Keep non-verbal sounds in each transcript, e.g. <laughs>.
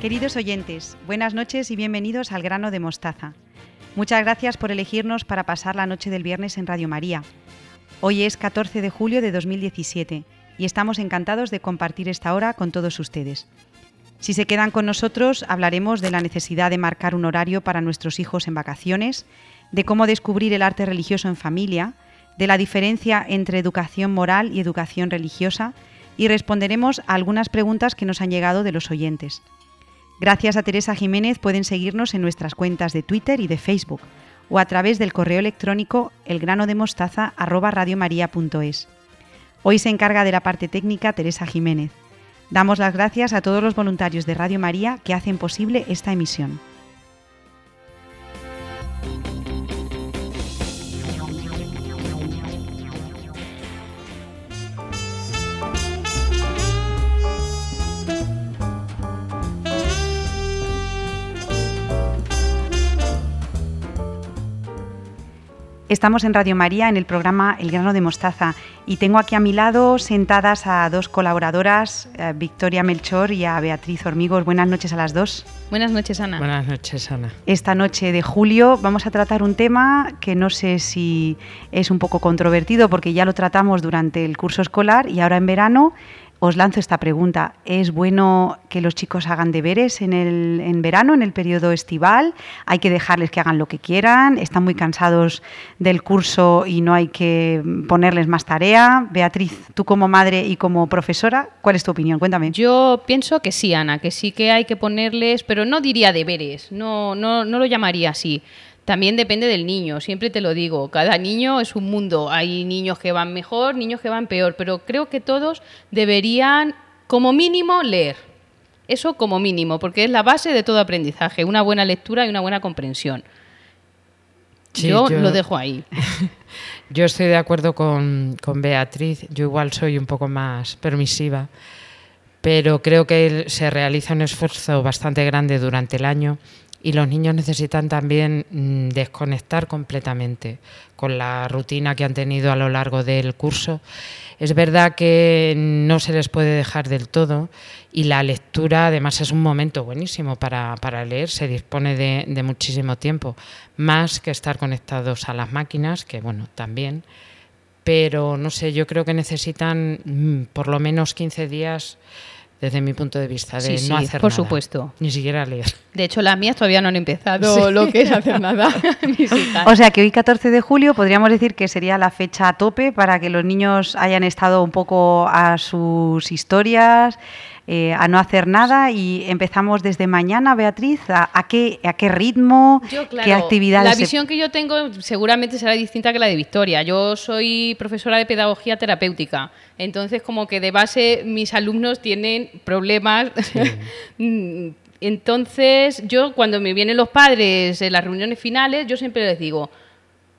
Queridos oyentes, buenas noches y bienvenidos al grano de mostaza. Muchas gracias por elegirnos para pasar la noche del viernes en Radio María. Hoy es 14 de julio de 2017 y estamos encantados de compartir esta hora con todos ustedes. Si se quedan con nosotros, hablaremos de la necesidad de marcar un horario para nuestros hijos en vacaciones, de cómo descubrir el arte religioso en familia, de la diferencia entre educación moral y educación religiosa y responderemos a algunas preguntas que nos han llegado de los oyentes. Gracias a Teresa Jiménez pueden seguirnos en nuestras cuentas de Twitter y de Facebook o a través del correo electrónico elgranodemostaza@radiomaria.es. Hoy se encarga de la parte técnica Teresa Jiménez. Damos las gracias a todos los voluntarios de Radio María que hacen posible esta emisión. Estamos en Radio María en el programa El grano de mostaza y tengo aquí a mi lado sentadas a dos colaboradoras, eh, Victoria Melchor y a Beatriz Hormigos. Buenas noches a las dos. Buenas noches, Ana. Buenas noches, Ana. Esta noche de julio vamos a tratar un tema que no sé si es un poco controvertido porque ya lo tratamos durante el curso escolar y ahora en verano os lanzo esta pregunta. ¿Es bueno que los chicos hagan deberes en, el, en verano, en el periodo estival? ¿Hay que dejarles que hagan lo que quieran? ¿Están muy cansados del curso y no hay que ponerles más tarea? Beatriz, tú como madre y como profesora, ¿cuál es tu opinión? Cuéntame. Yo pienso que sí, Ana, que sí que hay que ponerles, pero no diría deberes, no, no, no lo llamaría así. También depende del niño, siempre te lo digo, cada niño es un mundo, hay niños que van mejor, niños que van peor, pero creo que todos deberían como mínimo leer. Eso como mínimo, porque es la base de todo aprendizaje, una buena lectura y una buena comprensión. yo, lo dejo ahí. <laughs> yo estoy de acuerdo con, con Beatriz, yo igual soy un poco más permisiva, pero creo que se realiza un esfuerzo bastante grande durante el año y los niños necesitan también mm, desconectar completamente con la rutina que han tenido a lo largo del curso. Es verdad que no se les puede dejar del todo y la lectura además es un momento buenísimo para, leer, se dispone de, de, muchísimo tiempo, más que estar conectados a las máquinas, que bueno, también, pero no sé, yo creo que necesitan mm, por lo menos 15 días desde mi punto de vista, de no hacer por supuesto. Ni siquiera leer. De hecho, las mías todavía no han empezado lo que es hacer nada. <laughs> <laughs> o sea que hoy 14 de julio podríamos decir que sería la fecha a tope para que los niños hayan estado un poco a sus historias, eh, a no hacer nada y empezamos desde mañana, Beatriz, ¿a, qué, a qué ritmo, qué actividades? La visión que yo tengo seguramente será distinta que la de Victoria. Yo soy profesora de pedagogía terapéutica, entonces como que de base mis alumnos tienen problemas. <laughs> entonces yo cuando me vienen los padres en las reuniones finales, yo siempre les digo,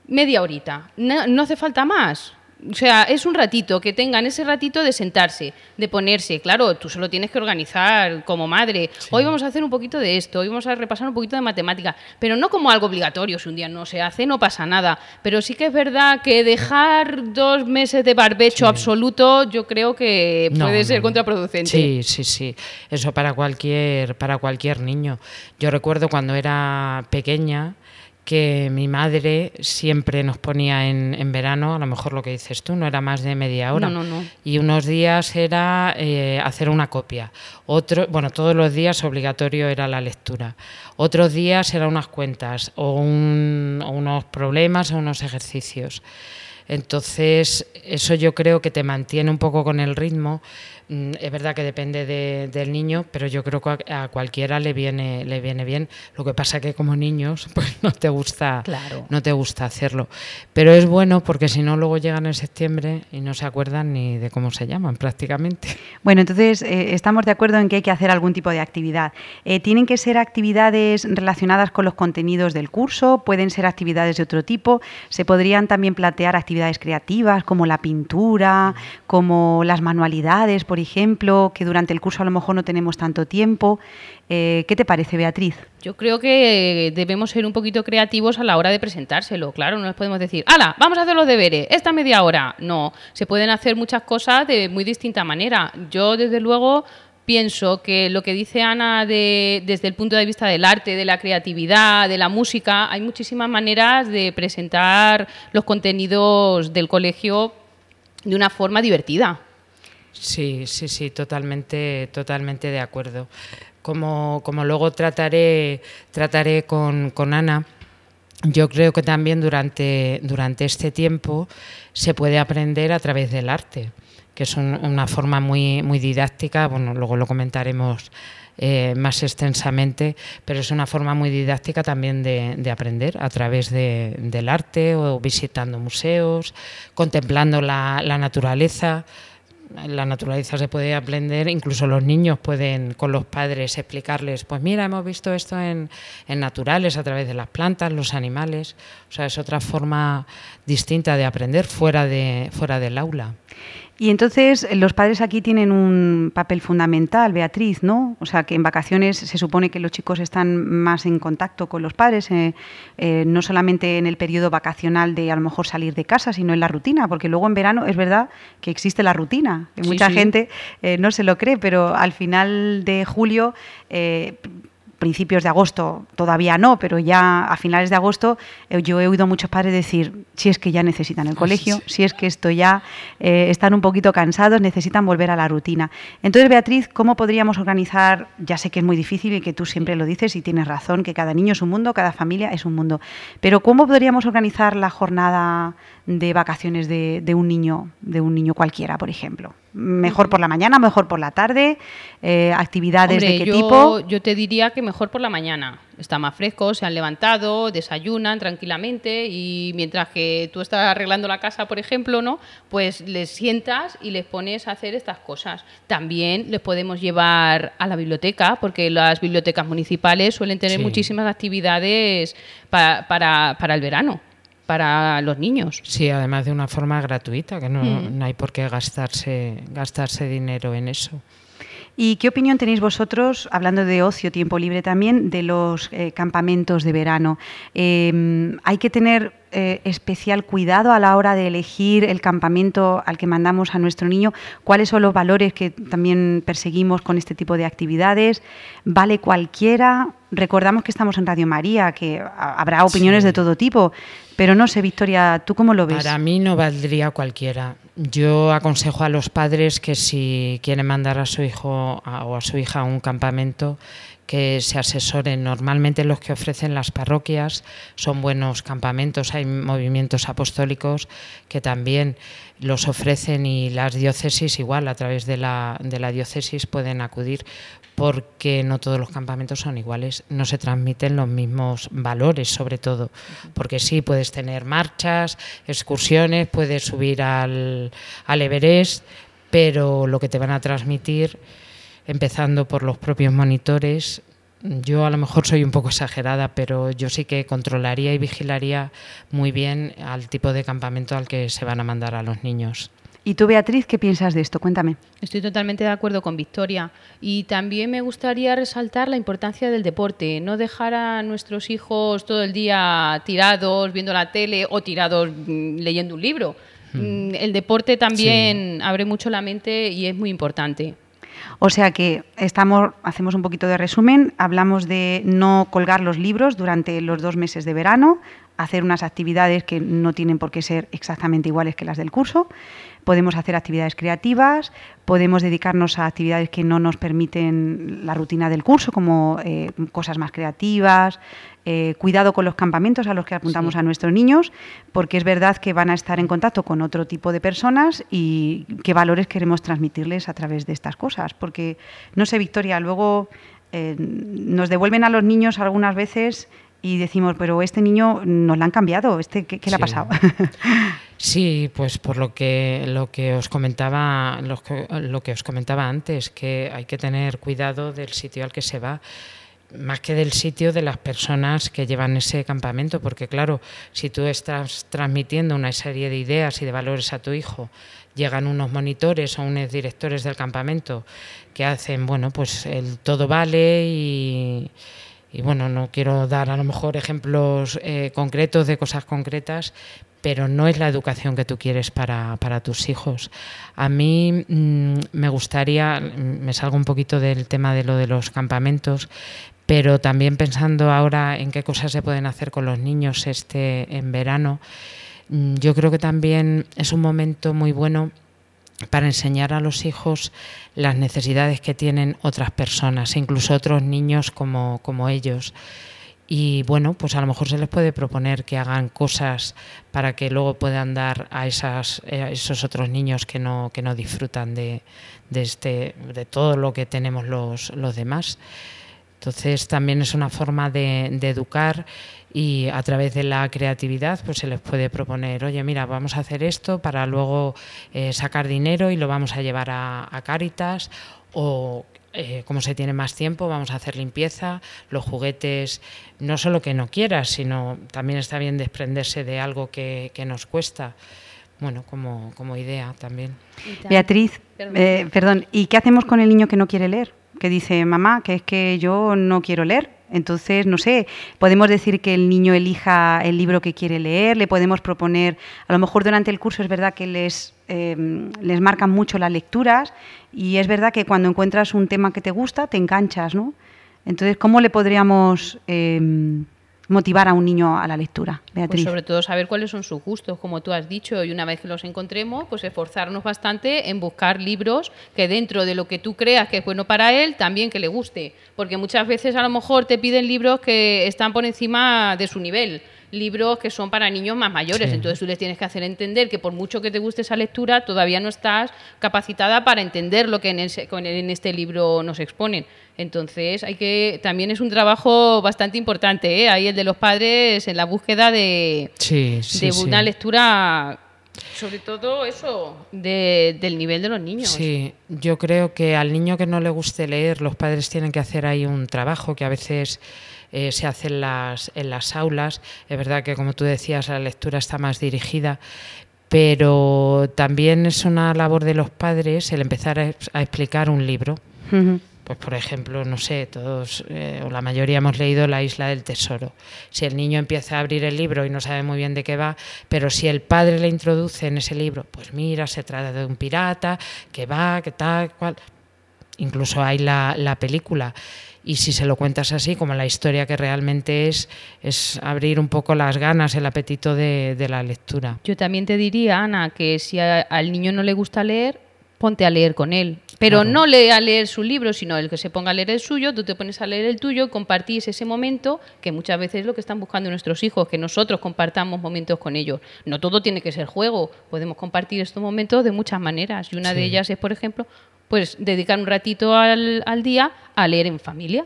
media horita, no hace falta más o sea, es un ratito, que tengan ese ratito de sentarse, de ponerse. Claro, tú solo tienes que organizar como madre. Hoy vamos a hacer un poquito de esto, hoy vamos a repasar un poquito de matemática, pero no como algo obligatorio. Si un día no se hace, no pasa nada. Pero sí que es verdad que dejar dos meses de barbecho absoluto, yo creo que puede ser contraproducente. Sí, sí, sí. Eso para cualquier, para cualquier niño. Yo recuerdo cuando era pequeña que mi madre siempre nos ponía en, verano, a lo mejor lo que dices tú, no era más de media hora. No, no, no. Y unos días era eh, hacer una copia. Otro, bueno, todos los días obligatorio era la lectura. Otros días eran unas cuentas o, o unos problemas o unos ejercicios. Entonces, eso yo creo que te mantiene un poco con el ritmo, es verdad que depende del niño, pero yo creo que a, cualquiera le viene, le viene bien. Lo que pasa que como niños, <laughs> pues no te gusta, no te gusta hacerlo. Pero es bueno porque si no luego llegan en septiembre y no se acuerdan ni de cómo se llaman <laughs> prácticamente. Bueno, entonces eh, estamos de acuerdo en que hay que hacer algún tipo de actividad. Eh, ¿Tienen que ser actividades relacionadas con los contenidos del curso? ¿Pueden ser actividades de otro tipo? ¿Se podrían también plantear actividades creativas como la pintura, como las manualidades, por ejemplo, que durante el curso a lo mejor no tenemos tanto tiempo. Eh, ¿Qué te parece, Beatriz? Yo creo que debemos ser un poquito creativos a la hora de presentárselo. Claro, no les podemos decir, ¡hala! Vamos a hacer los deberes, esta media hora. No, se pueden hacer muchas cosas de muy distinta manera. Yo, desde luego, pienso que lo que dice Ana de, desde el punto de vista del arte, de la creatividad, de la música, hay muchísimas maneras de presentar los contenidos del colegio de una forma divertida. Sí, sí, sí, totalmente, totalmente de acuerdo. Como, como luego trataré, trataré con, con Ana, yo creo que también durante, durante este tiempo se puede aprender a través del arte que es una forma muy, muy didáctica, bueno, luego lo comentaremos eh, más extensamente, pero es una forma muy didáctica también de, aprender a través del arte o visitando museos, contemplando la, naturaleza. La naturaleza se puede aprender, incluso los niños pueden con los padres explicarles, pues mira, hemos visto esto en, en naturales a través de las plantas, los animales. O sea, es otra forma distinta de aprender fuera, de, fuera del aula. Y entonces los padres aquí tienen un papel fundamental, Beatriz, ¿no? O sea, que en vacaciones se supone que los chicos están más en contacto con los padres, eh, eh, no solamente en el periodo vacacional de a lo mejor salir de casa, sino en la rutina, porque luego en verano es verdad que existe la rutina. Que mucha gente eh, no se lo cree, pero al final de julio principios de agosto todavía no, pero ya a finales de agosto eh, yo he oído a muchos padres decir, si es que ya necesitan el ah, colegio, si es que esto ya eh, están un poquito cansados, necesitan volver a la rutina. Entonces, Beatriz, ¿cómo podríamos organizar? Ya sé que es muy difícil y que tú siempre lo dices y tienes razón, que cada niño es un mundo, cada familia es un mundo, pero ¿cómo podríamos organizar la jornada de vacaciones de, de un niño, de un niño cualquiera, por ejemplo? Mejor por la mañana, mejor por la tarde, eh, actividades de qué tipo. Yo te diría que mejor por la mañana. Está más fresco, se han levantado, desayunan tranquilamente y mientras que tú estás arreglando la casa, por ejemplo, ¿no? Pues les sientas y les pones a hacer estas cosas. También les podemos llevar a la biblioteca, porque las bibliotecas municipales suelen tener muchísimas actividades para el verano para los niños. Sí, además de una forma gratuita, que no, mm. no hay por qué gastarse, gastarse dinero en eso. ¿Y qué opinión tenéis vosotros, hablando de ocio, tiempo libre también, de los eh, campamentos de verano? Em, ¿Hay que tener eh, especial cuidado a la hora de elegir el campamento al que mandamos a nuestro niño? ¿Cuáles son los valores que también perseguimos con este tipo de actividades? ¿Vale cualquiera? Recordamos que estamos en Radio María, que habrá opiniones de todo tipo, pero no sé, Victoria, ¿tú cómo lo ves? Para mí no valdría cualquiera. Yo aconsejo a los padres que si quieren mandar a su hijo o a su hija a un campamento, que se asesoren. Normalmente los que ofrecen las parroquias son buenos campamentos, hay movimientos apostólicos que también los ofrecen y las diócesis igual a través de la, de la diócesis pueden acudir porque no todos los campamentos son iguales, no se transmiten los mismos valores sobre todo, porque sí, puedes tener marchas, excursiones, puedes subir al, al Everest, pero lo que te van a transmitir empezando por los propios monitores. Yo a lo mejor soy un poco exagerada, pero yo sí que controlaría y vigilaría muy bien al tipo de campamento al que se van a mandar a los niños. ¿Y tú, Beatriz, qué piensas de esto? Cuéntame. Estoy totalmente de acuerdo con Victoria. Y también me gustaría resaltar la importancia del deporte. No dejar a nuestros hijos todo el día tirados viendo la tele o tirados mm, leyendo un libro. Hmm. Mm, el deporte también abre mucho la mente y es muy importante. O sea que estamos, hacemos un poquito de resumen, hablamos de no colgar los libros durante los dos meses de verano, hacer unas actividades que no tienen por qué ser exactamente iguales que las del curso. Podemos hacer actividades creativas, podemos dedicarnos a actividades que no nos permiten la rutina del curso, como eh, cosas más creativas, eh, cuidado con los campamentos a los que apuntamos a nuestros niños, porque es verdad que van a estar en contacto con otro tipo de personas y qué valores queremos transmitirles a través de estas cosas. Porque, no sé, Victoria, luego eh, nos devuelven a los niños algunas veces y decimos, pero este niño nos lo han cambiado, este ¿qué, le ha pasado? <laughs> Sí, pues por lo que lo que os comentaba lo que, lo que os comentaba antes, que hay que tener cuidado del sitio al que se va más que del sitio de las personas que llevan ese campamento, porque claro, si tú estás transmitiendo una serie de ideas y de valores a tu hijo, llegan unos monitores o unos directores del campamento que hacen, bueno, pues el todo vale y y bueno, no quiero dar a lo mejor ejemplos eh, concretos de cosas concretas, pero no es la educación que tú quieres para, tus hijos. A mí mm, me gustaría, me salgo un poquito del tema de lo de los campamentos, pero también pensando ahora en qué cosas se pueden hacer con los niños este en verano, mm, yo creo que también es un momento muy bueno para enseñar a los hijos las necesidades que tienen otras personas, incluso otros niños como, como ellos y bueno, pues a lo mejor se les puede proponer que hagan cosas para que luego puedan dar a, esas, eh, esos otros niños que no, que no disfrutan de, de, este, de todo lo que tenemos los, los demás. Entonces también es una forma de, de, educar y a través de la creatividad pues se les puede proponer, oye mira, vamos a hacer esto para luego eh, sacar dinero y lo vamos a llevar a, a Cáritas o eh, como se tiene más tiempo, vamos a hacer limpieza, los juguetes, no solo que no quieras, sino también está bien desprenderse de algo que, nos cuesta. Bueno, como, como idea también. Beatriz, eh, perdón, ¿y qué hacemos con el niño que no quiere leer? Que dice, mamá, que es que yo no quiero leer. Entonces, no sé, podemos decir que el niño elija el libro que quiere leer, le podemos proponer, a lo mejor durante el curso es verdad que les, em, les marcan mucho las lecturas y es verdad que cuando encuentras un tema que te gusta, te enganchas, ¿no? Entonces, ¿cómo le podríamos em, motivar a un niño a la lectura, pues Beatriz? sobre todo saber cuáles son sus gustos, como tú has dicho, y una vez que los encontremos, pues esforzarnos bastante en buscar libros que dentro de lo que tú creas que es bueno para él, también que le guste, porque muchas veces a lo mejor te piden libros que están por encima de su nivel libros que son para niños más mayores. Entonces tú les tienes que hacer entender que por mucho que te guste esa lectura, todavía no estás capacitada para entender lo que en, en este libro nos exponen. Entonces hay que también es un trabajo bastante importante, ¿eh? ahí el de los padres en la búsqueda de, de una lectura sobre todo eso del nivel de los niños. Sí, yo creo que al niño que no le guste leer, los padres tienen que hacer ahí un trabajo que a veces eh, se hace en las, en las aulas. Es verdad que, como tú decías, la lectura está más dirigida, pero también es una labor de los padres el empezar a, explicar un libro. Pues, por ejemplo, no sé, todos eh, o la mayoría hemos leído La Isla del Tesoro. Si el niño empieza a abrir el libro y no sabe muy bien de qué va, pero si el padre le introduce en ese libro, pues mira, se trata de un pirata, que va, que tal, cual. Incluso hay la, la película y si se lo cuentas así, como la historia que realmente es, es abrir un poco las ganas, el apetito de, la lectura. Yo también te diría, Ana, que si al niño no le gusta leer, ponte a leer con él. Pero no lea a leer su libro, sino el que se ponga a leer el suyo, tú te pones a leer el tuyo y compartís ese momento, que muchas veces es lo que están buscando nuestros hijos, que nosotros compartamos momentos con ellos. No todo tiene que ser juego, podemos compartir estos momentos de muchas maneras. Y una de ellas es, por ejemplo, pues dedicar un ratito al, al día a leer en familia.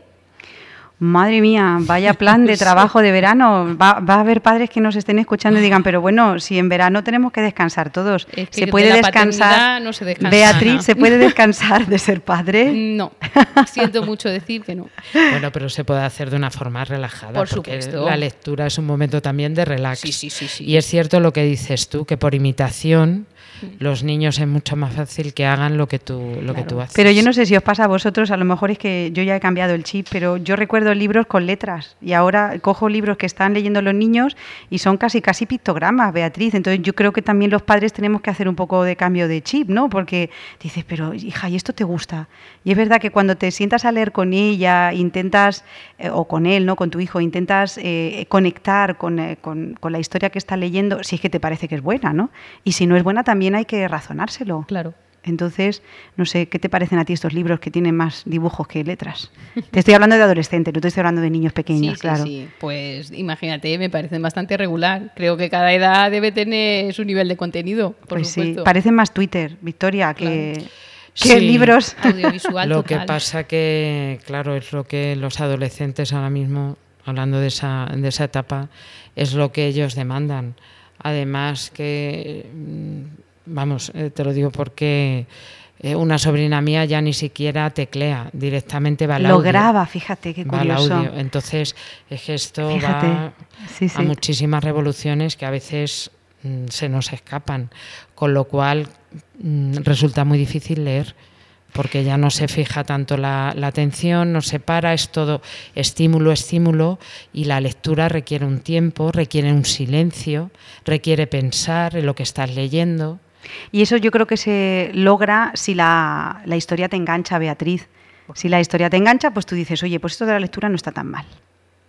Madre mía, vaya plan de <laughs> trabajo de verano. Va, a haber padres que nos estén escuchando y digan, pero bueno, si en verano tenemos que descansar todos, ¿se puede descansar? No se Beatriz, ¿se puede descansar de ser padre? No, siento mucho decir que no. Bueno, pero se puede hacer de una forma relajada. Por porque supuesto. La lectura es un momento también de relax. Sí, sí, sí, sí. Y es cierto lo que dices tú, que por imitación los niños es mucho más fácil que hagan lo que tú, lo que tú haces. Pero yo no sé si os pasa a vosotros, a lo mejor es que yo ya he cambiado el chip, pero yo recuerdo libros con letras y ahora cojo libros que están leyendo los niños y son casi casi pictogramas, Beatriz. Entonces yo creo que también los padres tenemos que hacer un poco de cambio de chip, ¿no? Porque dices, pero hija, ¿y esto te gusta? Y es verdad que cuando te sientas a leer con ella, intentas, eh, o con él, ¿no? Con tu hijo, intentas eh, conectar con, eh, con, con la historia que está leyendo, si es que te parece que es buena, ¿no? Y si no es buena, también hay que razonárselo. Claro. Entonces, no sé, ¿qué te parecen a ti estos libros que tienen más dibujos que letras? <laughs> Te estoy hablando de adolescentes, no te estoy hablando de niños pequeños, claro. Sí, pues imagínate, me parecen bastante regular. Creo que cada edad debe tener su nivel de contenido, por pues Sí, parecen más Twitter, Victoria, que... libros audiovisual. lo que pasa que, claro, es lo que los adolescentes ahora mismo, hablando de esa, de esa etapa, es lo que ellos demandan. Además que Vamos, eh, te lo digo porque eh, una sobrina mía ya ni siquiera teclea, directamente va al Lo graba, fíjate qué curioso. audio. Entonces, es que esto va a muchísimas revoluciones que a veces mm, se nos escapan, con lo cual mm, resulta muy difícil leer. porque ya no se fija tanto la, la, atención, no se para, es todo estímulo, estímulo, y la lectura requiere un tiempo, requiere un silencio, requiere pensar en lo que estás leyendo. Y eso yo creo que se logra si la, la historia te engancha, Beatriz. Si la historia te engancha, pues tú dices, oye, pues esto de la lectura no está tan mal.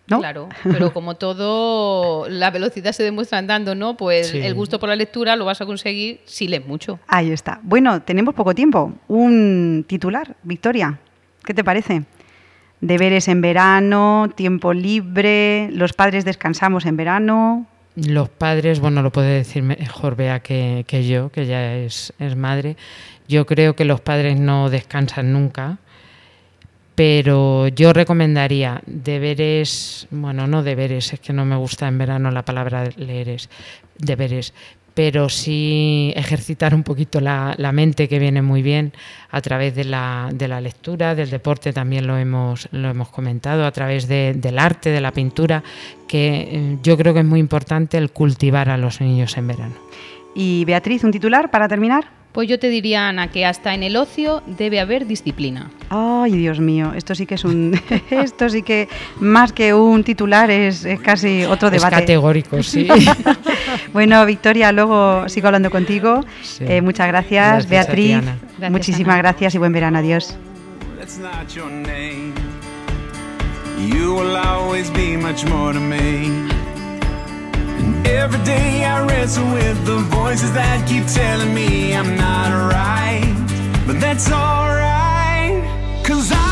¿No? Claro, pero como todo, la velocidad se demuestra andando, ¿no? Pues Sí. el gusto por la lectura lo vas a conseguir si lees mucho. Ahí está. Bueno, tenemos poco tiempo. Un titular, Victoria, ¿qué te parece? Deberes en verano, tiempo libre, los padres descansamos en verano. Los padres, bueno, lo puede decir mejor Bea que, que yo, que ya es, es madre. Yo creo que los padres no descansan nunca, pero yo recomendaría deberes, bueno, no deberes, es que no me gusta en verano la palabra leeres, deberes, pero sí ejercitar un poquito la, mente, que viene muy bien, a través de la, de la lectura, del deporte también lo hemos, lo hemos comentado, a través de- del arte, de la pintura, que eh, yo creo que es muy importante el cultivar a los niños en verano. Y Beatriz, un titular para terminar. Pues yo te diría, Ana, que hasta en el ocio debe haber disciplina. Ay, Dios mío, esto sí que es un, <laughs> esto sí que más que un titular es, es casi otro Es debate. categórico, sí. <laughs> Bueno, Victoria, luego sigo hablando contigo. Sí. Eh, muchas gracias, Gracias a ti, Beatriz. Ana. Gracias, Muchísimas Ana. gracias y buen verano. Adiós. You will always be much more to me. Every day I wrestle with the voices that keep telling me I'm not right. But that's alright. Cause I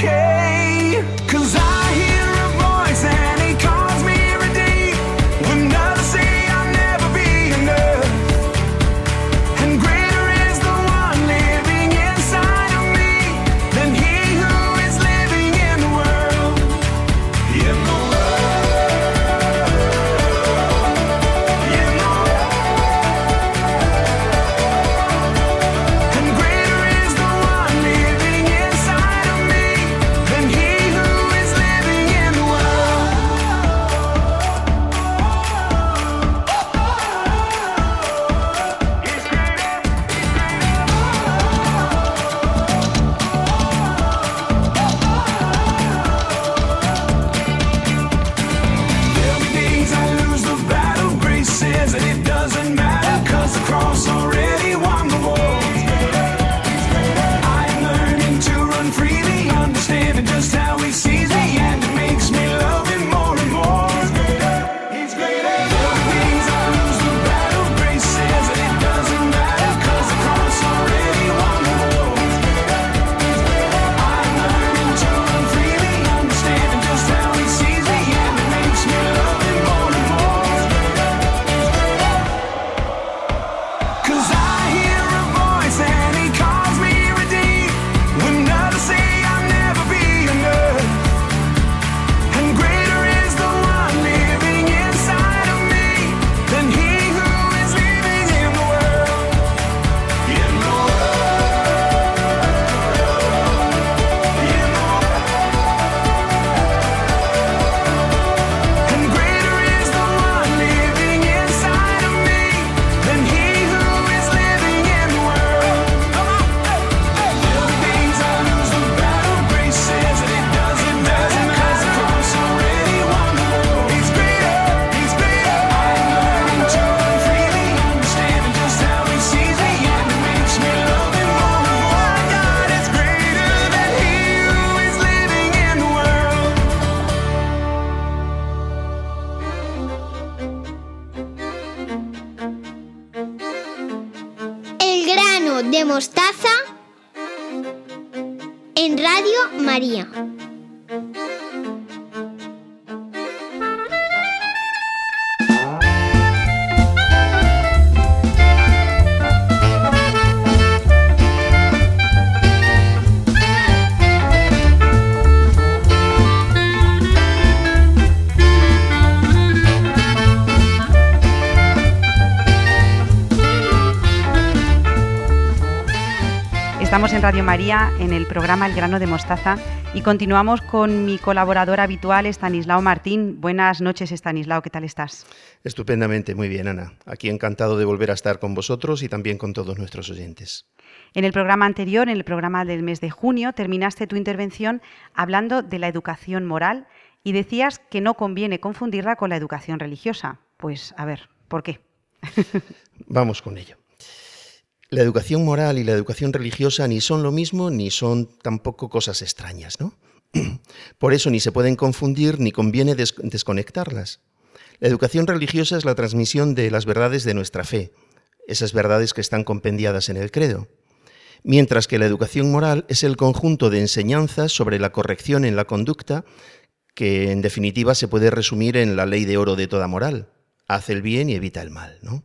care. Radio María en el programa El grano de mostaza y continuamos con mi colaborador habitual, Estanislao Martín. Buenas noches, Estanislao, ¿qué tal estás? Estupendamente, muy bien, Ana. Aquí encantado de volver a estar con vosotros y también con todos nuestros oyentes. En el programa anterior, en el programa del mes de junio, terminaste tu intervención hablando de la educación moral y decías que no conviene confundirla con la educación religiosa. Pues a ver, ¿por qué? <laughs> Vamos con ello. La educación moral y la educación religiosa ni son lo mismo ni son tampoco cosas extrañas, ¿no? <clears throat> Por eso ni se pueden confundir ni conviene des desconectarlas. La educación religiosa es la transmisión de las verdades de nuestra fe, esas verdades que están compendiadas en el credo, mientras que la educación moral es el conjunto de enseñanzas sobre la corrección en la conducta que en definitiva se puede resumir en la ley de oro de toda moral, haz el bien y evita el mal, ¿no?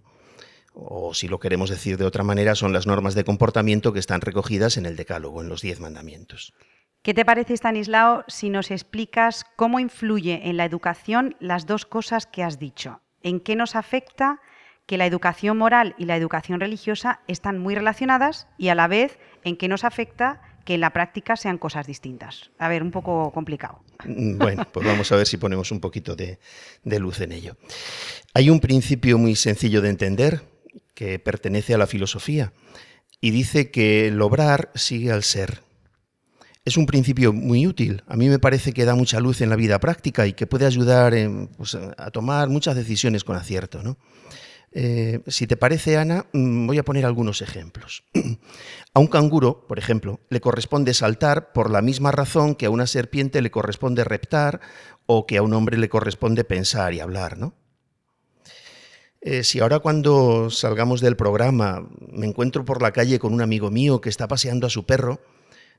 O si lo queremos decir de otra manera, son las normas de comportamiento que están recogidas en el Decálogo, en los diez mandamientos. ¿Qué te parece, Stanislao, si nos explicas cómo influye en la educación las dos cosas que has dicho? ¿En qué nos afecta que la educación moral y la educación religiosa están muy relacionadas y a la vez en qué nos afecta que en la práctica sean cosas distintas? A ver, un poco complicado. Mm, bueno, pues vamos a ver si ponemos un poquito de, de luz en ello. Hay un principio muy sencillo de entender, que pertenece a la filosofía, y dice que el obrar sigue al ser. Es un principio muy útil. A mí me parece que da mucha luz en la vida práctica y que puede ayudar pues, a tomar muchas decisiones con acierto. ¿no? Eh, si te parece, Ana, mm, voy a poner algunos ejemplos. <clears throat> A un canguro, por ejemplo, le corresponde saltar por la misma razón que a una serpiente le corresponde reptar o que a un hombre le corresponde pensar y hablar, ¿no? Eh, si ahora cuando salgamos del programa me encuentro por la calle con un amigo mío que está paseando a su perro,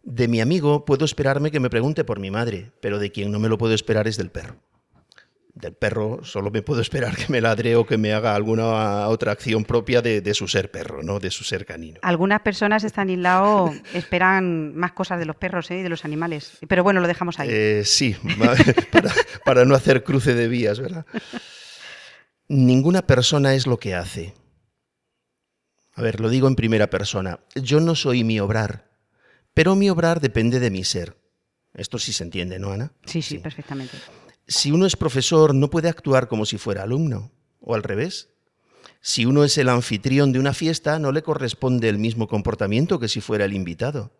de mi amigo puedo esperarme que me pregunte por mi madre, pero de quien no me lo puedo esperar es del perro. Del perro solo me puedo esperar que me ladre o que me haga alguna otra acción propia de, su ser perro, ¿no? de su ser canino. Algunas personas, Estanislao, <laughs> esperan más cosas de los perros ¿eh? y de los animales. Pero bueno, lo dejamos ahí. Eh, sí, <laughs> para, para no hacer cruce de vías, ¿verdad? Ninguna persona es lo que hace. A ver, lo digo en primera persona. Yo no soy mi obrar, pero mi obrar depende de mi ser. Esto sí se entiende, ¿no, Ana? Sí, sí, perfectamente. Si uno es profesor, no puede actuar como si fuera alumno, o al revés. Si uno es el anfitrión de una fiesta, no le corresponde el mismo comportamiento que si fuera el invitado.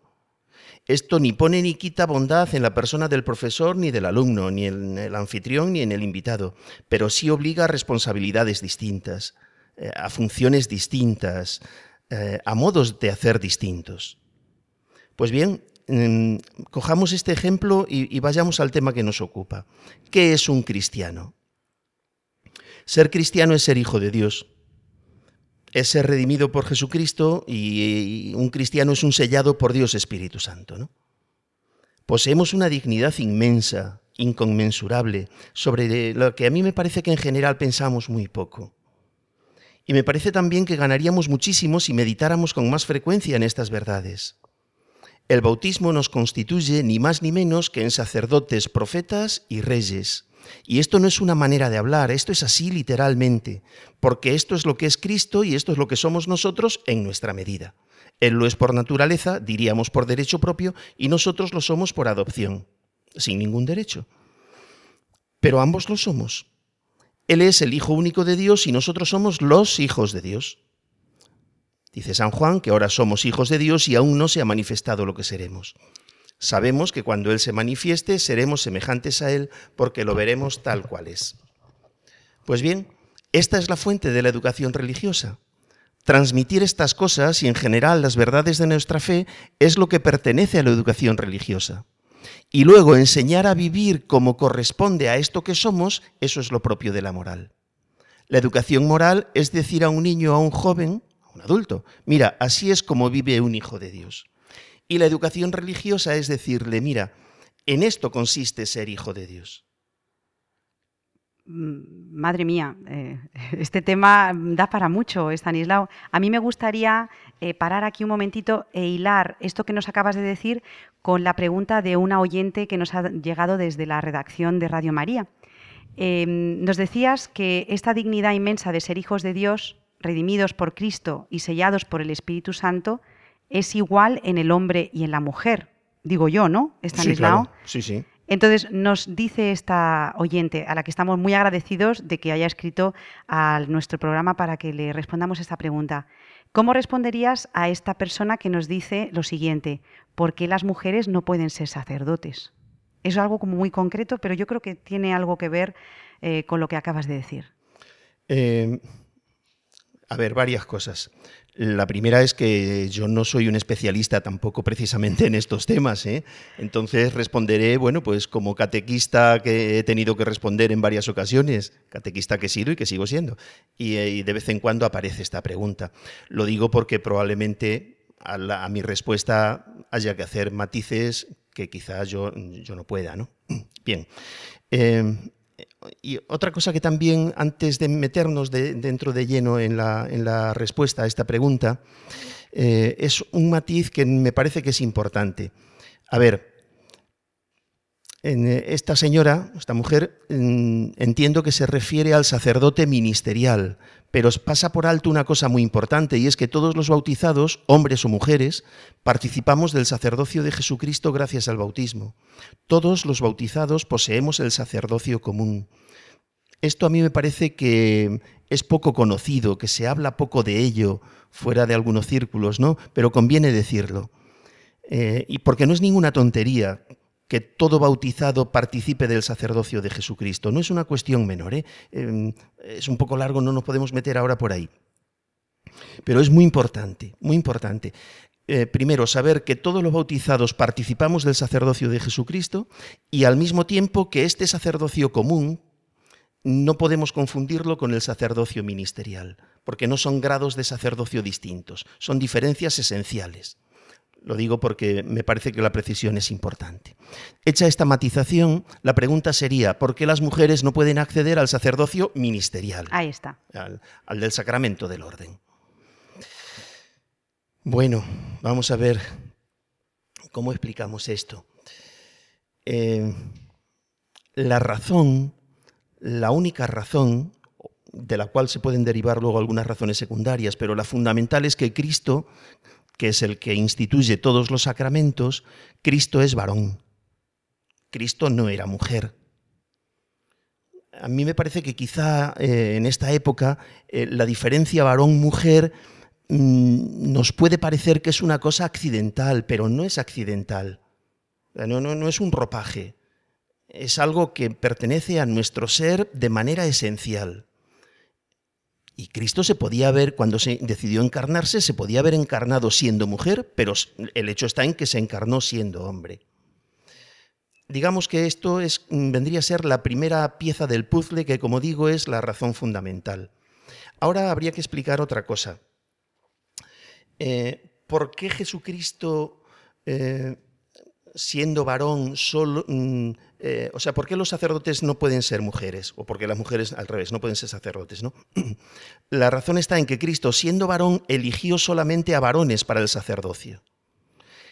Esto ni pone ni quita bondad en la persona del profesor ni del alumno, ni en el anfitrión ni en el invitado, pero sí obliga a responsabilidades distintas, eh, a funciones distintas, eh, a modos de hacer distintos. Pues bien, mm, cojamos este ejemplo y vayamos al tema que nos ocupa. ¿Qué es un cristiano? Ser cristiano es ser hijo de Dios es ser redimido por Jesucristo y un cristiano es un sellado por Dios Espíritu Santo. ¿no? Poseemos una dignidad inmensa, inconmensurable, sobre lo que a mí me parece que en general pensamos muy poco. Y me parece también que ganaríamos muchísimo si meditáramos con más frecuencia en estas verdades. El bautismo nos constituye ni más ni menos que en sacerdotes, profetas y reyes. Y esto no es una manera de hablar, esto es así literalmente, porque esto es lo que es Cristo y esto es lo que somos nosotros en nuestra medida. Él lo es por naturaleza, diríamos por derecho propio, y nosotros lo somos por adopción, sin ningún derecho. Pero ambos lo somos. Él es el Hijo único de Dios y nosotros somos los hijos de Dios. Dice San Juan que ahora somos hijos de Dios y aún no se ha manifestado lo que seremos. Sabemos que cuando Él se manifieste seremos semejantes a Él porque lo veremos tal cual es. Pues bien, esta es la fuente de la educación religiosa. Transmitir estas cosas y en general las verdades de nuestra fe es lo que pertenece a la educación religiosa. Y luego enseñar a vivir como corresponde a esto que somos, eso es lo propio de la moral. La educación moral es decir a un niño, a un joven, a un adulto, mira, así es como vive un hijo de Dios. Y la educación religiosa es decirle, mira, En esto consiste ser hijo de Dios. Mm, Madre mía, eh, <laughs> este tema da para mucho, Stanislao. A mí me gustaría eh, parar aquí un momentito e hilar esto que nos acabas de decir con la pregunta de una oyente que nos ha llegado desde la redacción de Radio María. Eh, nos decías que esta dignidad inmensa de ser hijos de Dios, redimidos por Cristo y sellados por el Espíritu Santo, es igual en el hombre y en la mujer. Digo yo, ¿no? Sí, Stanislao. claro. Sí, sí. Entonces nos dice esta oyente, a la que estamos muy agradecidos de que haya escrito a nuestro programa para que le respondamos esta pregunta. ¿Cómo responderías a esta persona que nos dice lo siguiente? ¿Por qué las mujeres no pueden ser sacerdotes? Es algo como muy concreto, pero yo creo que tiene algo que ver eh, con lo que acabas de decir. Eh, a ver, varias cosas. La primera es que yo no soy un especialista tampoco precisamente en estos temas, ¿eh? entonces responderé, bueno, pues como catequista que he tenido que responder en varias ocasiones, catequista que he sido y que sigo siendo, y, eh, de vez en cuando aparece esta pregunta. Lo digo porque probablemente a mi respuesta haya que hacer matices que quizás yo, yo no pueda, ¿no? <clears throat> Bien. Eh, y otra cosa que también, antes de meternos de- dentro de lleno en la, respuesta a esta pregunta, eh, es un matiz que me parece que es importante. A ver, en, eh, esta señora, esta mujer, entiendo que se refiere al sacerdote ministerial, pero pasa por alto una cosa muy importante y es que todos los bautizados, hombres o mujeres, participamos del sacerdocio de Jesucristo gracias al bautismo. Todos los bautizados poseemos el sacerdocio común. Esto a mí me parece que es poco conocido, que se habla poco de ello fuera de algunos círculos, ¿no? Pero conviene decirlo. Eh, y porque no es ninguna tontería que todo bautizado participe del sacerdocio de Jesucristo. No es una cuestión menor, ¿eh? Eh, es un poco largo, no nos podemos meter ahora por ahí. Pero es muy importante, muy importante. Eh, primero, saber que todos los bautizados participamos del sacerdocio de Jesucristo y al mismo tiempo que este sacerdocio común no podemos confundirlo con el sacerdocio ministerial, porque no son grados de sacerdocio distintos, son diferencias esenciales. Lo digo porque me parece que la precisión es importante. Hecha esta matización, la pregunta sería, ¿por qué las mujeres no pueden acceder al sacerdocio ministerial, Ahí está. al, al del sacramento del orden? Bueno, vamos a ver cómo explicamos esto. Eh, la razón, la única razón, de la cual se pueden derivar luego algunas razones secundarias, pero la fundamental es que Cristo, que es el que instituye todos los sacramentos, Cristo es varón. Cristo no era mujer. A mí me parece que quizá eh, en esta época eh, la diferencia varón-mujer mm, nos puede parecer que es una cosa accidental, pero no es accidental. No, no, no es un ropaje. Es algo que pertenece a nuestro ser de manera esencial. Y Cristo se podía haber, cuando se decidió encarnarse, se podía haber encarnado siendo mujer, pero el hecho está en que se encarnó siendo hombre. Digamos que esto es, vendría a ser la primera pieza del puzzle que, como digo, es la razón fundamental. Ahora habría que explicar otra cosa. Eh, ¿Por qué Jesucristo, eh, siendo varón, solo, mm, eh, o sea, ¿por qué los sacerdotes no pueden ser mujeres? O por qué las mujeres, al revés, no pueden ser sacerdotes, ¿no? <clears throat> La razón está en que Cristo, siendo varón, eligió solamente a varones para el sacerdocio.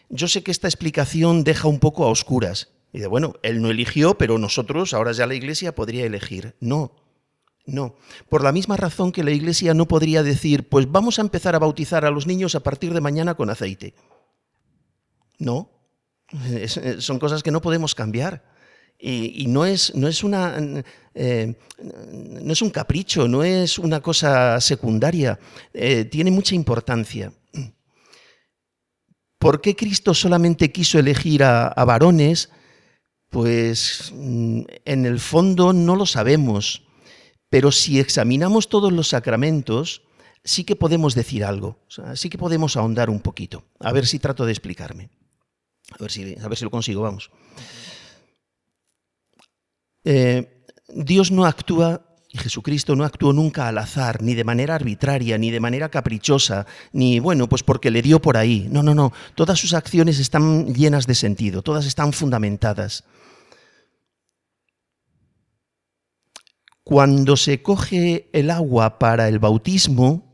Yo sé que esta explicación deja un poco a oscuras. Y de bueno, él no eligió, pero nosotros, ahora ya la iglesia podría elegir. No, no. Por la misma razón que la iglesia no podría decir, pues vamos a empezar a bautizar a los niños a partir de mañana con aceite. No. <laughs> Es, son cosas que no podemos cambiar. Y, y no, es, no, es una, eh, no es un capricho, no es una cosa secundaria. Eh, tiene mucha importancia. ¿Por qué Cristo solamente quiso elegir a, varones? Pues mm, en el fondo no lo sabemos, pero si examinamos todos los sacramentos, sí que podemos decir algo, sí que podemos ahondar un poquito. A ver si trato de explicarme. A ver si, a ver si lo consigo, vamos. Eh, Dios no actúa Y Jesucristo no actuó nunca al azar, ni de manera arbitraria, ni de manera caprichosa, ni bueno, pues porque le dio por ahí. No, no, no. Todas sus acciones están llenas de sentido, todas están fundamentadas. Cuando se coge el agua para el bautismo,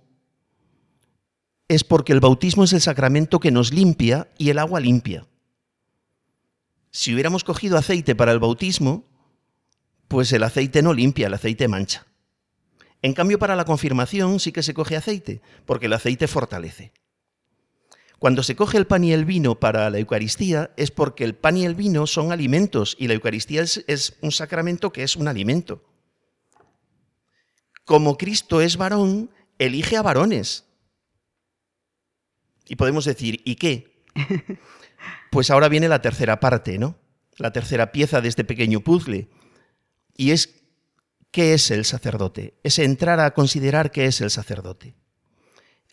es porque el bautismo es el sacramento que nos limpia y el agua limpia. Si hubiéramos cogido aceite para el bautismo, pues el aceite no limpia, el aceite mancha. En cambio, para la confirmación sí que se coge aceite, porque el aceite fortalece. Cuando se coge el pan y el vino para la Eucaristía es porque el pan y el vino son alimentos y la Eucaristía es, un sacramento que es un alimento. Como Cristo es varón, elige a varones. Y podemos decir, ¿y qué? <laughs> Pues ahora viene la tercera parte, ¿no? La tercera pieza de este pequeño puzzle. Y es, ¿qué es el sacerdote? Es entrar a considerar qué es el sacerdote.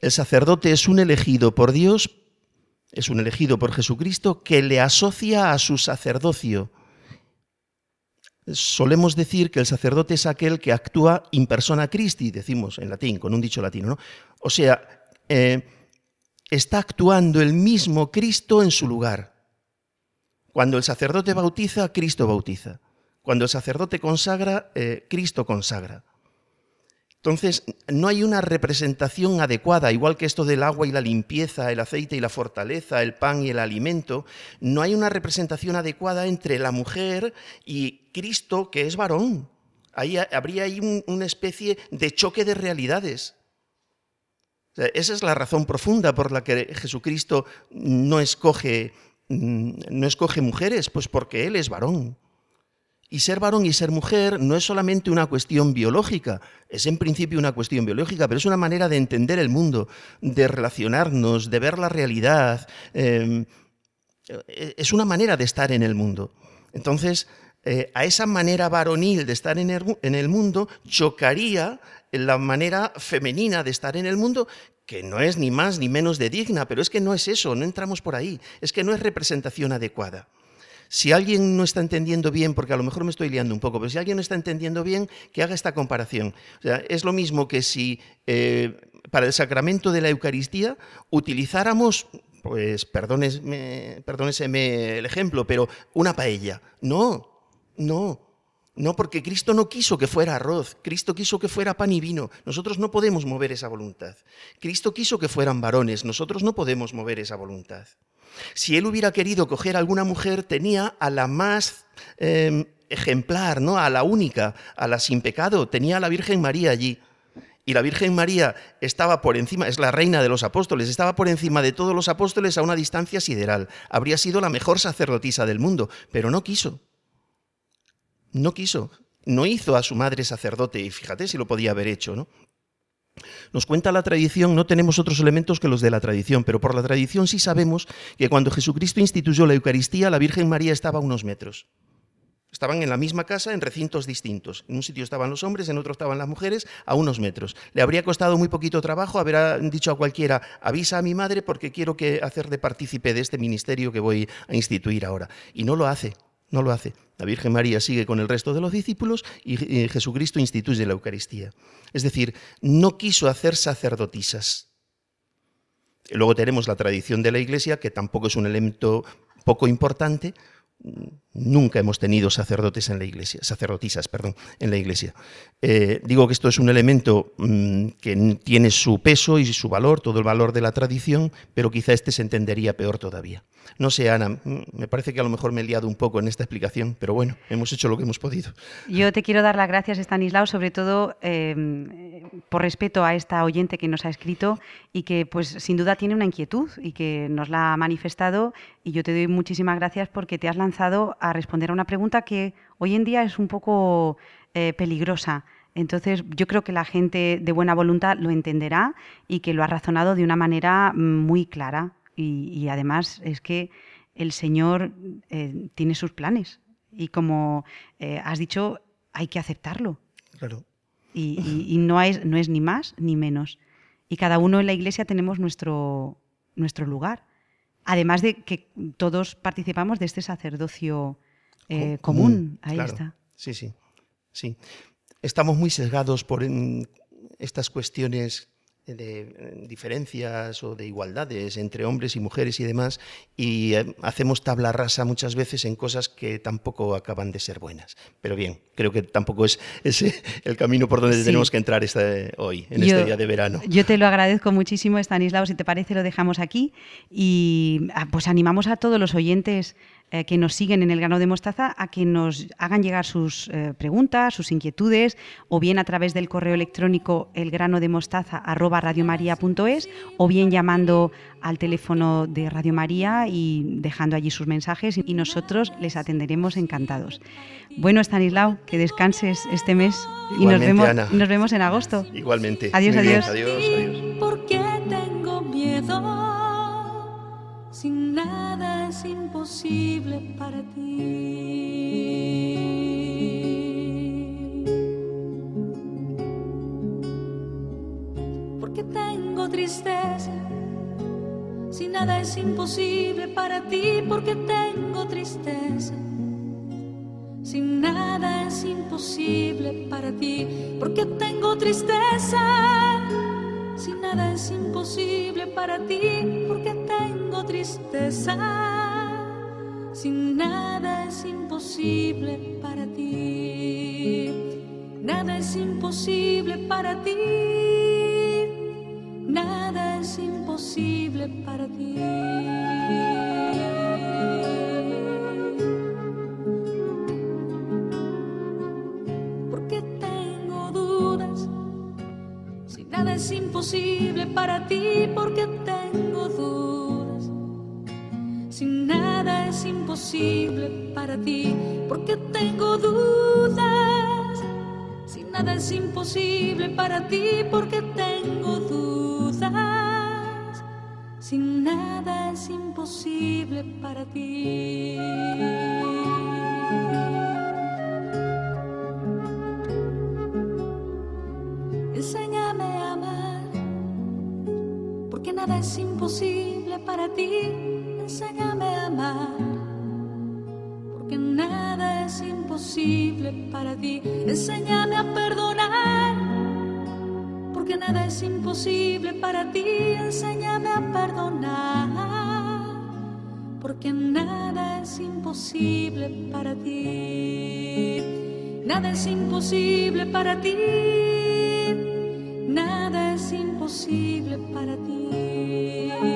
El sacerdote es un elegido por Dios, es un elegido por Jesucristo que le asocia a su sacerdocio. Solemos decir que el sacerdote es aquel que actúa in persona Christi, decimos en latín, con un dicho latino, ¿no? O sea, eh, está actuando el mismo Cristo en su lugar. Cuando el sacerdote bautiza, Cristo bautiza. Cuando el sacerdote consagra, eh, Cristo consagra. Entonces, no hay una representación adecuada, igual que esto del agua y la limpieza, el aceite y la fortaleza, el pan y el alimento, no hay una representación adecuada entre la mujer y Cristo, que es varón. Ahí habría ahí una especie de choque de realidades. esa es la razón profunda por la que Jesucristo no escoge, mm, no escoge mujeres, pues porque Él es varón. Y ser varón y ser mujer no es solamente una cuestión biológica, es en principio una cuestión biológica, pero es una manera de entender el mundo, de relacionarnos, de ver la realidad. Em, es una manera de estar en el mundo. Entonces, eh, a esa manera varonil de estar en el, mundo chocaría la manera femenina de estar en el mundo, que no es ni más ni menos de digna, pero es que no es eso, no entramos por ahí, es que no es representación adecuada. Si alguien no está entendiendo bien, porque a lo mejor me estoy liando un poco, pero si alguien no está entendiendo bien, que haga esta comparación. es lo mismo que si eh, para el sacramento de la Eucaristía utilizáramos, pues perdóneseme, perdóneseme el ejemplo, pero una paella. No, no. No, porque Cristo no quiso que fuera arroz, Cristo quiso que fuera pan y vino. Nosotros no podemos mover esa voluntad. Cristo quiso que fueran varones, nosotros no podemos mover esa voluntad. Si él hubiera querido coger a alguna mujer, tenía a la más em, ejemplar, ¿no? a la única, a la sin pecado, tenía a la Virgen María allí. Y la Virgen María estaba por encima, es la reina de los apóstoles, estaba por encima de todos los apóstoles a una distancia sideral. Habría sido la mejor sacerdotisa del mundo, pero no quiso. No quiso. No hizo a su madre sacerdote, y fíjate si lo podía haber hecho, ¿no? Nos cuenta la tradición, no tenemos otros elementos que los de la tradición, pero por la tradición sí sabemos que cuando Jesucristo instituyó la Eucaristía, la Virgen María estaba a unos metros. Estaban en la misma casa en recintos distintos. En un sitio estaban los hombres, en otro estaban las mujeres, a unos metros. Le habría costado muy poquito trabajo haber dicho a cualquiera, avisa a mi madre porque quiero que hacer de partícipe de este ministerio que voy a instituir ahora. Y no lo hace. No lo hace. La Virgen María sigue con el resto de los discípulos y Jesucristo instituye la Eucaristía. Es decir, no quiso hacer sacerdotisas. Luego tenemos la tradición de la Iglesia, que tampoco es un elemento poco importante, Nunca hemos tenido sacerdotes en la iglesia, sacerdotisas, perdón, en la iglesia. Eh, digo que esto es un elemento mm, que tiene su peso y su valor, todo el valor de la tradición, pero quizá este se entendería peor todavía. No sé, Ana, mm, me parece que a lo mejor me he liado un poco en esta explicación, pero bueno, hemos hecho lo que hemos podido. Yo te quiero dar las gracias, Stanislao, sobre todo em, por respeto a esta oyente que nos ha escrito y que pues sin duda tiene una inquietud y que nos la ha manifestado y yo te doy muchísimas gracias porque te has lanzado a responder a una pregunta que hoy en día es un poco eh, peligrosa. Entonces, yo creo que la gente de buena voluntad lo entenderá y que lo ha razonado de una manera mm, muy clara. Y, además es que el Señor eh, tiene sus planes. Y como eh, has dicho, hay que aceptarlo. Claro. Y, no, es, no es ni más ni menos. Y cada uno en la iglesia tenemos nuestro, nuestro lugar. Además de que todos participamos de este sacerdocio eh, común. Ahí está. Sí, sí. sí. estamos muy sesgados por en, estas cuestiones de eh, diferencias o de igualdades entre hombres y mujeres y demás, y eh, hacemos tabla rasa muchas veces en cosas que tampoco acaban de ser buenas. Pero bien, creo que tampoco es ese el camino por donde Sí. tenemos que entrar hoy, en Yo- este día de verano. Yo te lo agradezco muchísimo, Stanislao. Si te parece, lo dejamos aquí. Y ah, pues animamos a todos los oyentes eh, que nos siguen en el grano de mostaza a que nos hagan llegar sus eh, preguntas, sus inquietudes, o bien a través del correo electrónico elgranodemostaza@radiomaria.es, o bien llamando al teléfono de Radio María y dejando allí sus mensajes y nosotros les atenderemos encantados. Bueno, Stanislao, que descanses este mes y nos vemos, Ana. nos vemos en agosto. Igualmente. Adiós, bien, adiós. adiós, adiós. Porque tengo miedo. Imposible para ti. Porque tengo tristeza. Sin nada es imposible para ti. Porque tengo tristeza. Sin nada es imposible para ti, porque tengo tristeza. Sin nada es imposible para ti, tristeza. Sin nada es imposible para ti. Nada es imposible para ti. Nada es imposible para ti. porque tengo dudas. Si nada es imposible para ti, porque imposible para ti, porque tengo dudas. Si nada es imposible para ti, porque tengo dudas. Si nada es imposible para ti. Enséñame a amar, porque nada es imposible para ti. Enséñame imposible para ti. Enséñame a perdonar, porque nada es imposible para ti. Enséñame a perdonar, porque nada es imposible para ti. Nada es imposible para ti. Nada es imposible para ti.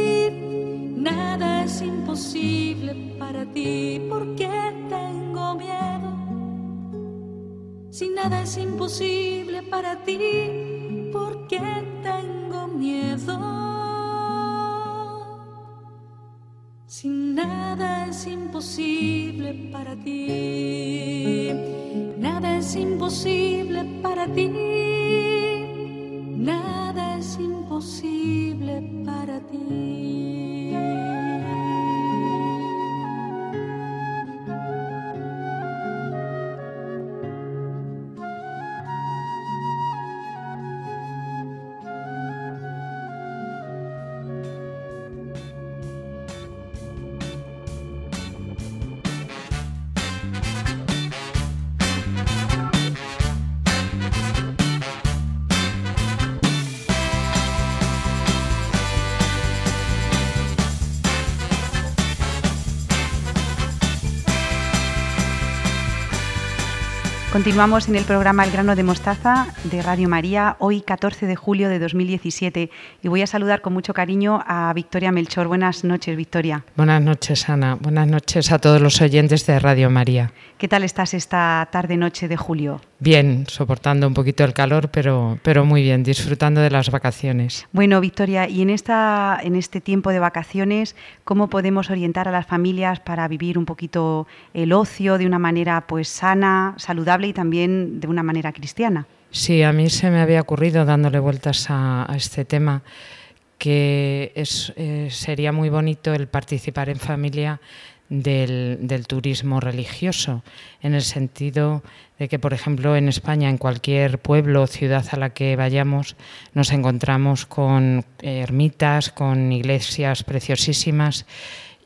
Nada es imposible para ti, porque tengo miedo. Si nada es imposible para ti, ¿por qué tengo miedo? Si nada es imposible para ti, nada es imposible para ti, nada es imposible para ti. Continuamos en el programa El grano de mostaza de Radio María, hoy 14 de julio de 2017. Y voy a saludar con mucho cariño a Victoria Melchor. Buenas noches, Victoria. Buenas noches, Ana. Buenas noches a todos los oyentes de Radio María. ¿Qué tal estás esta tarde-noche de julio? Bien, soportando un poquito el calor, pero, pero muy bien, disfrutando de las vacaciones. Bueno, Victoria, y en, esta, en este tiempo de vacaciones, ¿cómo podemos orientar a las familias para vivir un poquito el ocio de una manera pues sana, saludable y también de una manera cristiana? Sí, a mí se me había ocurrido dándole vueltas a, a este tema que es, eh, sería muy bonito el participar en familia del, turismo religioso, en el sentido de que, por ejemplo, en España, en cualquier pueblo o ciudad a la que vayamos, nos encontramos con ermitas, con iglesias preciosísimas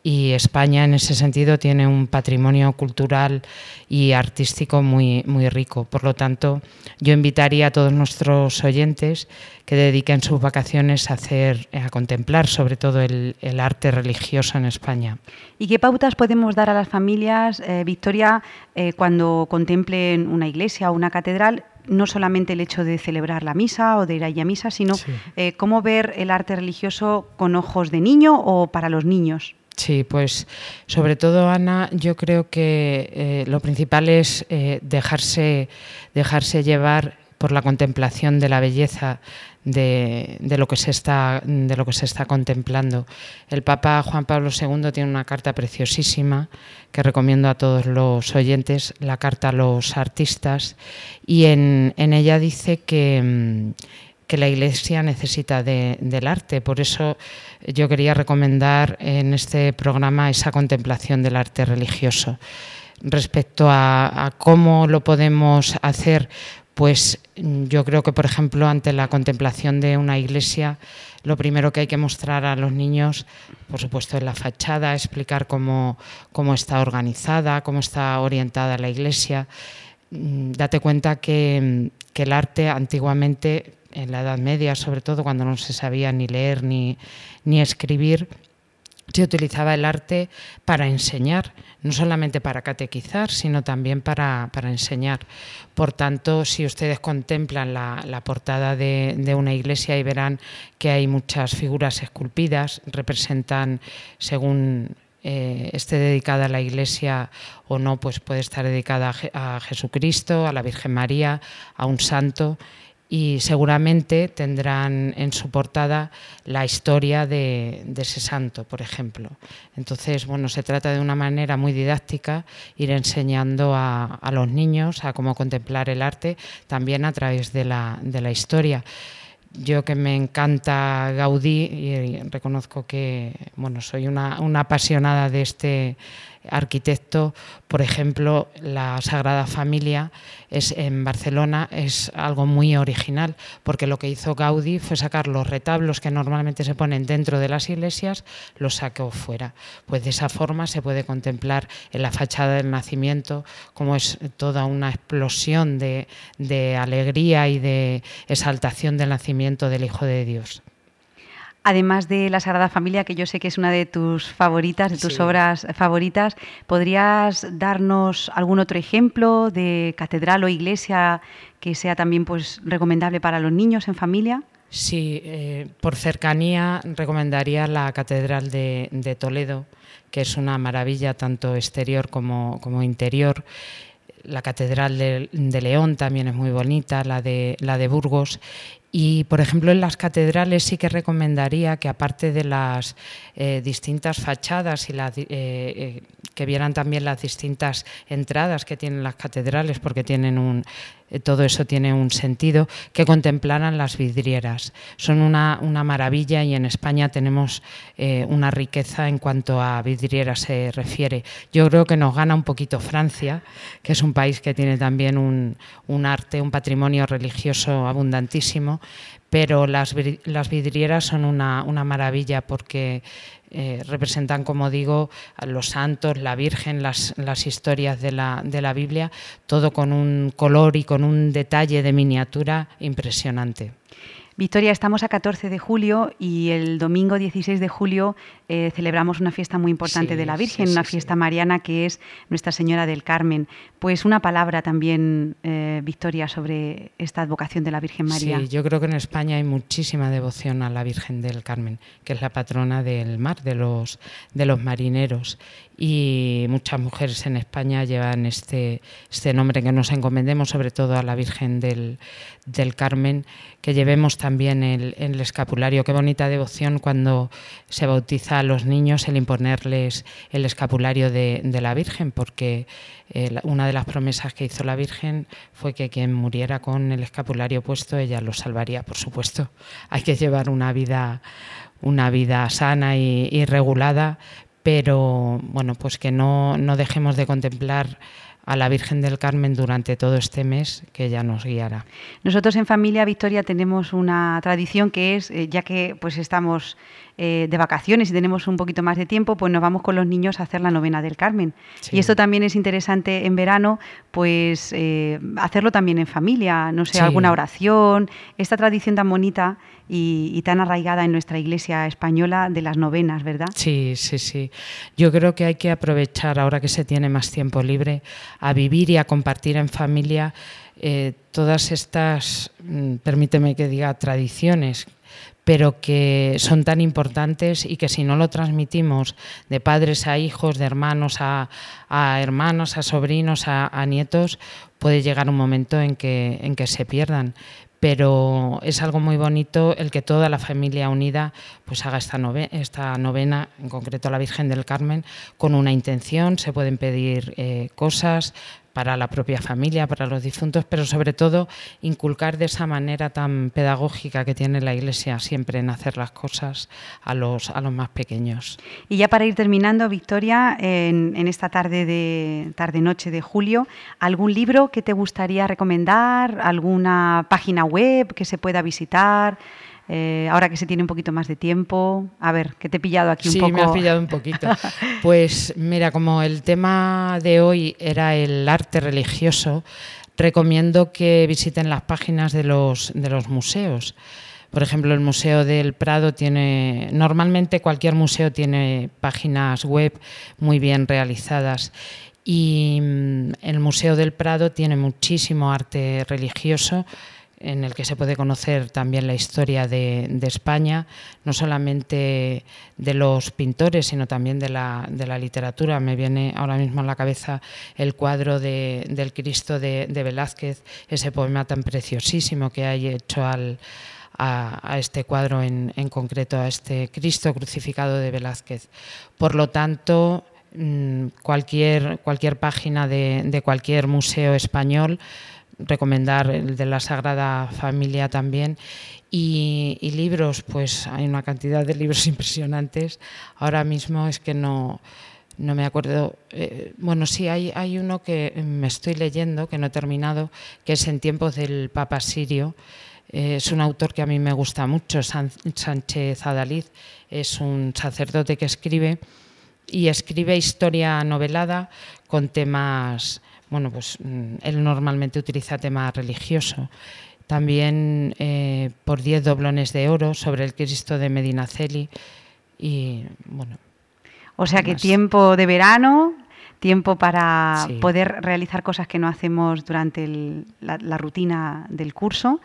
y España en ese sentido tiene un patrimonio cultural y artístico muy, muy rico. Por lo tanto, yo invitaría a todos nuestros oyentes que dediquen sus vacaciones a hacer, a contemplar sobre todo el, el arte religioso en España. ¿Y qué pautas podemos dar a las familias, eh, Victoria, eh, cuando contemplen una iglesia o una catedral? no solamente el hecho de celebrar la misa o de ir allí a misa, sino sí. eh, cómo ver el arte religioso con ojos de niño o para los niños. Sí, pues sobre todo, Ana, yo creo que eh, lo principal es eh, dejarse, dejarse llevar por la contemplación de la belleza de, de, lo que se está, de lo que se está contemplando. El Papa Juan Pablo II tiene una carta preciosísima que recomiendo a todos los oyentes, la carta a los artistas, y en, en ella dice que que la Iglesia necesita de, del arte. Por eso yo quería recomendar en este programa esa contemplación del arte religioso. Respecto a, cómo lo podemos hacer, pues yo creo que, por ejemplo, ante la contemplación de una iglesia, lo primero que hay que mostrar a los niños, por supuesto, es la fachada, explicar cómo, cómo está organizada, cómo está orientada la iglesia. Date cuenta que el arte antiguamente en la Edad Media, sobre todo cuando no se sabía ni leer ni, ni escribir, se utilizaba el arte para enseñar, no solamente para catequizar, sino también para, para enseñar. Por tanto, si ustedes contemplan la, la portada de, de, una iglesia y verán que hay muchas figuras esculpidas, representan, según eh, esté dedicada a la iglesia o no, pues puede estar dedicada a, a Jesucristo, a la Virgen María, a un santo y seguramente tendrán en su portada la historia de, ese santo, por ejemplo. Entonces, bueno, se trata de una manera muy didáctica ir enseñando a, los niños a cómo contemplar el arte también a través de la, de la historia yo que me encanta Gaudí y reconozco que bueno, soy una, una apasionada de este arquitecto, por ejemplo, la Sagrada Familia es en Barcelona es algo muy original, porque lo que hizo Gaudí fue sacar los retablos que normalmente se ponen dentro de las iglesias, los sacó fuera. Pues de esa forma se puede contemplar en la fachada del nacimiento como es toda una explosión de, de alegría y de exaltación del nacimiento del Hijo de Dios además de la Sagrada Familia, que yo sé que es una de tus favoritas, de tus sí. obras favoritas, ¿podrías darnos algún otro ejemplo de catedral o iglesia que sea también pues, recomendable para los niños en familia? Sí, eh, por cercanía recomendaría la Catedral de, de, Toledo, que es una maravilla tanto exterior como, como interior. La Catedral de, León también es muy bonita, la de, la de Burgos. Y, por ejemplo, en las catedrales sí que recomendaría que, aparte de las eh, distintas fachadas y la, eh, eh, que vieran también las distintas entradas que tienen las catedrales, porque tienen un, todo eso tiene un sentido, que contemplaran las vidrieras. Son una, maravilla y en España tenemos eh, una riqueza en cuanto a vidrieras se refiere. Yo creo que nos gana un poquito Francia, que es un país que tiene también un arte, un patrimonio religioso abundantísimo, pero las, vidrieras son una, maravilla porque eh, representan, como digo, los santos, la Virgen, las, las historias de la, de la, Biblia, todo con un color y con un detalle de miniatura impresionante. Victoria, estamos a 14 de julio y el domingo 16 de julio eh, celebramos una fiesta muy importante Sí, de la Virgen, sí, una sí, fiesta mariana que es Nuestra Señora del Carmen. Pues una palabra también, eh, Victoria, sobre esta advocación de la Virgen María. Sí, yo creo que en España hay muchísima devoción a la Virgen del Carmen, que es la patrona del mar, de los, de los marineros. Y muchas mujeres en España llevan este, este nombre, que nos encomendemos sobre todo a la Virgen del, del Carmen, que llevemos también el, el escapulario. Qué bonita devoción cuando se bautiza a los niños el imponerles el escapulario de, la Virgen, porque eh, una de las promesas que hizo la Virgen fue que quien muriera con el escapulario puesto, ella lo salvaría, por supuesto. Hay que llevar una vida, una vida sana y, y regulada, pero bueno, pues que no, no dejemos de contemplar a la Virgen del Carmen durante todo este mes, que ella nos guiará. Nosotros en familia Victoria tenemos una tradición que es, eh, ya que pues estamos eh, de vacaciones y tenemos un poquito más de tiempo, pues nos vamos con los niños a hacer la novena del Carmen. Sí. Y esto también es interesante en verano, pues eh, hacerlo también en familia, no sé, Sí. alguna oración, esta tradición tan bonita y, y tan arraigada en nuestra iglesia española de las novenas, ¿verdad? Sí, sí, sí. Yo creo que hay que aprovechar, ahora que se tiene más tiempo libre, a vivir y a compartir en familia eh, todas estas, mm, permíteme que diga, tradiciones pero que son tan importantes y que si no lo transmitimos de padres a hijos, de hermanos a, a hermanos, a sobrinos, a, a nietos, puede llegar un momento en que, en que se pierdan pero es algo muy bonito el que toda la familia unida pues haga esta, nove- esta novena, en concreto la Virgen del Carmen, con una intención. Se pueden pedir eh, cosas para la propia familia, para los difuntos, pero sobre todo inculcar de esa manera tan pedagógica que tiene la Iglesia siempre en hacer las cosas a los, a los más pequeños. Y ya para ir terminando, Victoria, en, esta tarde de tarde noche de julio, ¿algún libro que te gustaría recomendar? ¿Alguna página web que se pueda visitar? Eh, ahora que se tiene un poquito más de tiempo. A ver, que te he pillado aquí sí, un poco. me has pillado un poquito. <laughs> Pues mira, como el tema de hoy era el arte religioso, recomiendo que visiten las páginas de los, de los museos. Por ejemplo, el Museo del Prado tiene, normalmente cualquier museo tiene páginas web muy bien realizadas y mm, el Museo del Prado tiene muchísimo arte religioso en el que se puede conocer también la historia de, España, no solamente de los pintores, sino también de la, literatura. Me viene ahora mismo a la cabeza el cuadro de- del Cristo de, Velázquez, ese poema tan preciosísimo que hay hecho a, este cuadro en, concreto, a este Cristo crucificado de Velázquez. Por lo tanto, mm, cualquier, página de cualquier museo español, recomendar el de la Sagrada Familia también. Y, libros, pues hay una cantidad de libros <laughs> impresionantes. Ahora mismo es que no, no me acuerdo. eh, bueno, sí, hay, hay uno que me estoy leyendo, que no he terminado, que es En tiempos del Papa Sirio. Eh, es un autor que a mí me gusta mucho, San- Sánchez Adalid. Es un sacerdote que escribe y escribe historia novelada con temas, bueno, pues mm, él normalmente utiliza tema religioso. También eh, por 10 doblones de oro sobre el Cristo de Medinaceli y bueno, O sea que más. tiempo de verano, tiempo para Sí. poder realizar cosas que no hacemos durante el- la, la rutina del curso.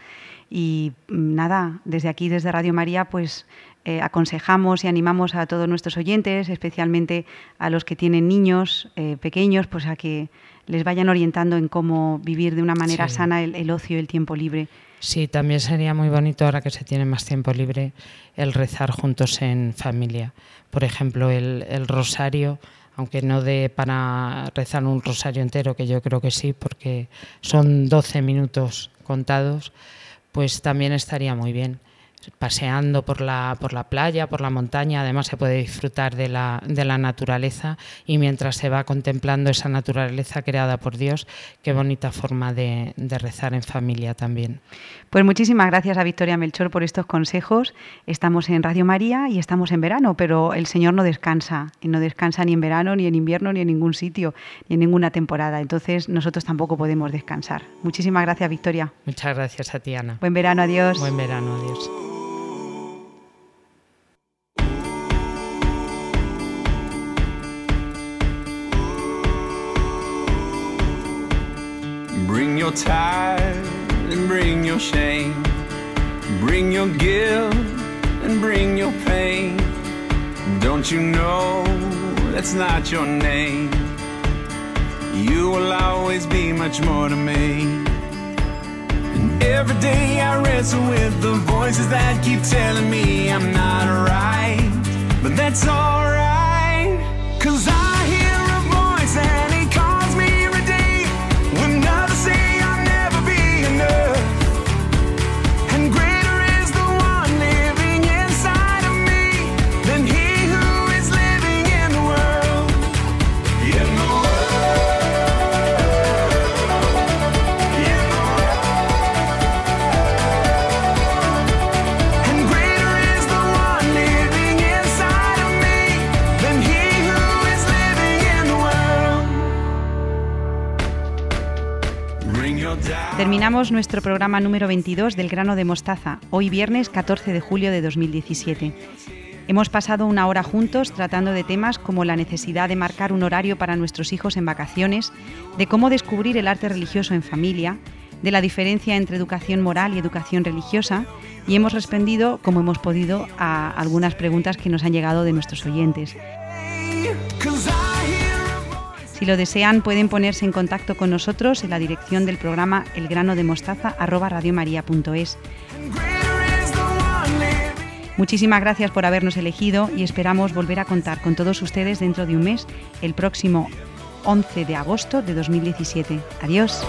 Y mm, nada, desde aquí, desde Radio María, pues eh, aconsejamos y animamos a todos nuestros oyentes, especialmente a los que tienen niños eh, pequeños, pues a que les vayan orientando en cómo vivir de una manera Sí. sana el, el ocio y el tiempo libre. Sí, también sería muy bonito ahora que se tiene más tiempo libre el rezar juntos en familia. Por ejemplo, el, el rosario, aunque no de para rezar un rosario entero, que yo creo que sí, porque son 12 minutos contados, pues también estaría muy bien. Paseando por la, por la playa, por la montaña, además se puede disfrutar de la, de la naturaleza y mientras se va contemplando esa naturaleza creada por Dios, qué bonita forma de, de rezar en familia también. Pues muchísimas gracias a Victoria Melchor por estos consejos. Estamos en Radio María y estamos en verano, pero el Señor no descansa, y no descansa ni en verano, ni en invierno, ni en ningún sitio, ni en ninguna temporada. Entonces nosotros tampoco podemos descansar. Muchísimas gracias, Victoria. Muchas gracias a ti, Ana. Buen verano, adiós. Buen verano, adiós. Bring your tithe and bring your shame. Bring your guilt and bring your pain. Don't you know that's not your name? You will always be much more to me. And every day I wrestle with the voices that keep telling me I'm not right. But that's alright, Terminamos nuestro programa número 22 del grano de mostaza, hoy viernes 14 de julio de 2017. Hemos pasado una hora juntos tratando de temas como la necesidad de marcar un horario para nuestros hijos en vacaciones, de cómo descubrir el arte religioso en familia, de la diferencia entre educación moral y educación religiosa, y hemos respondido, como hemos podido, a algunas preguntas que nos han llegado de nuestros oyentes. Si lo desean, pueden ponerse en contacto con nosotros en la dirección del programa elgranodemostaza@radiomaria.es. Greater is the one living. Muchísimas gracias por habernos elegido y esperamos volver a contar con todos ustedes dentro de un mes, el próximo 11 de agosto de 2017. Adiós.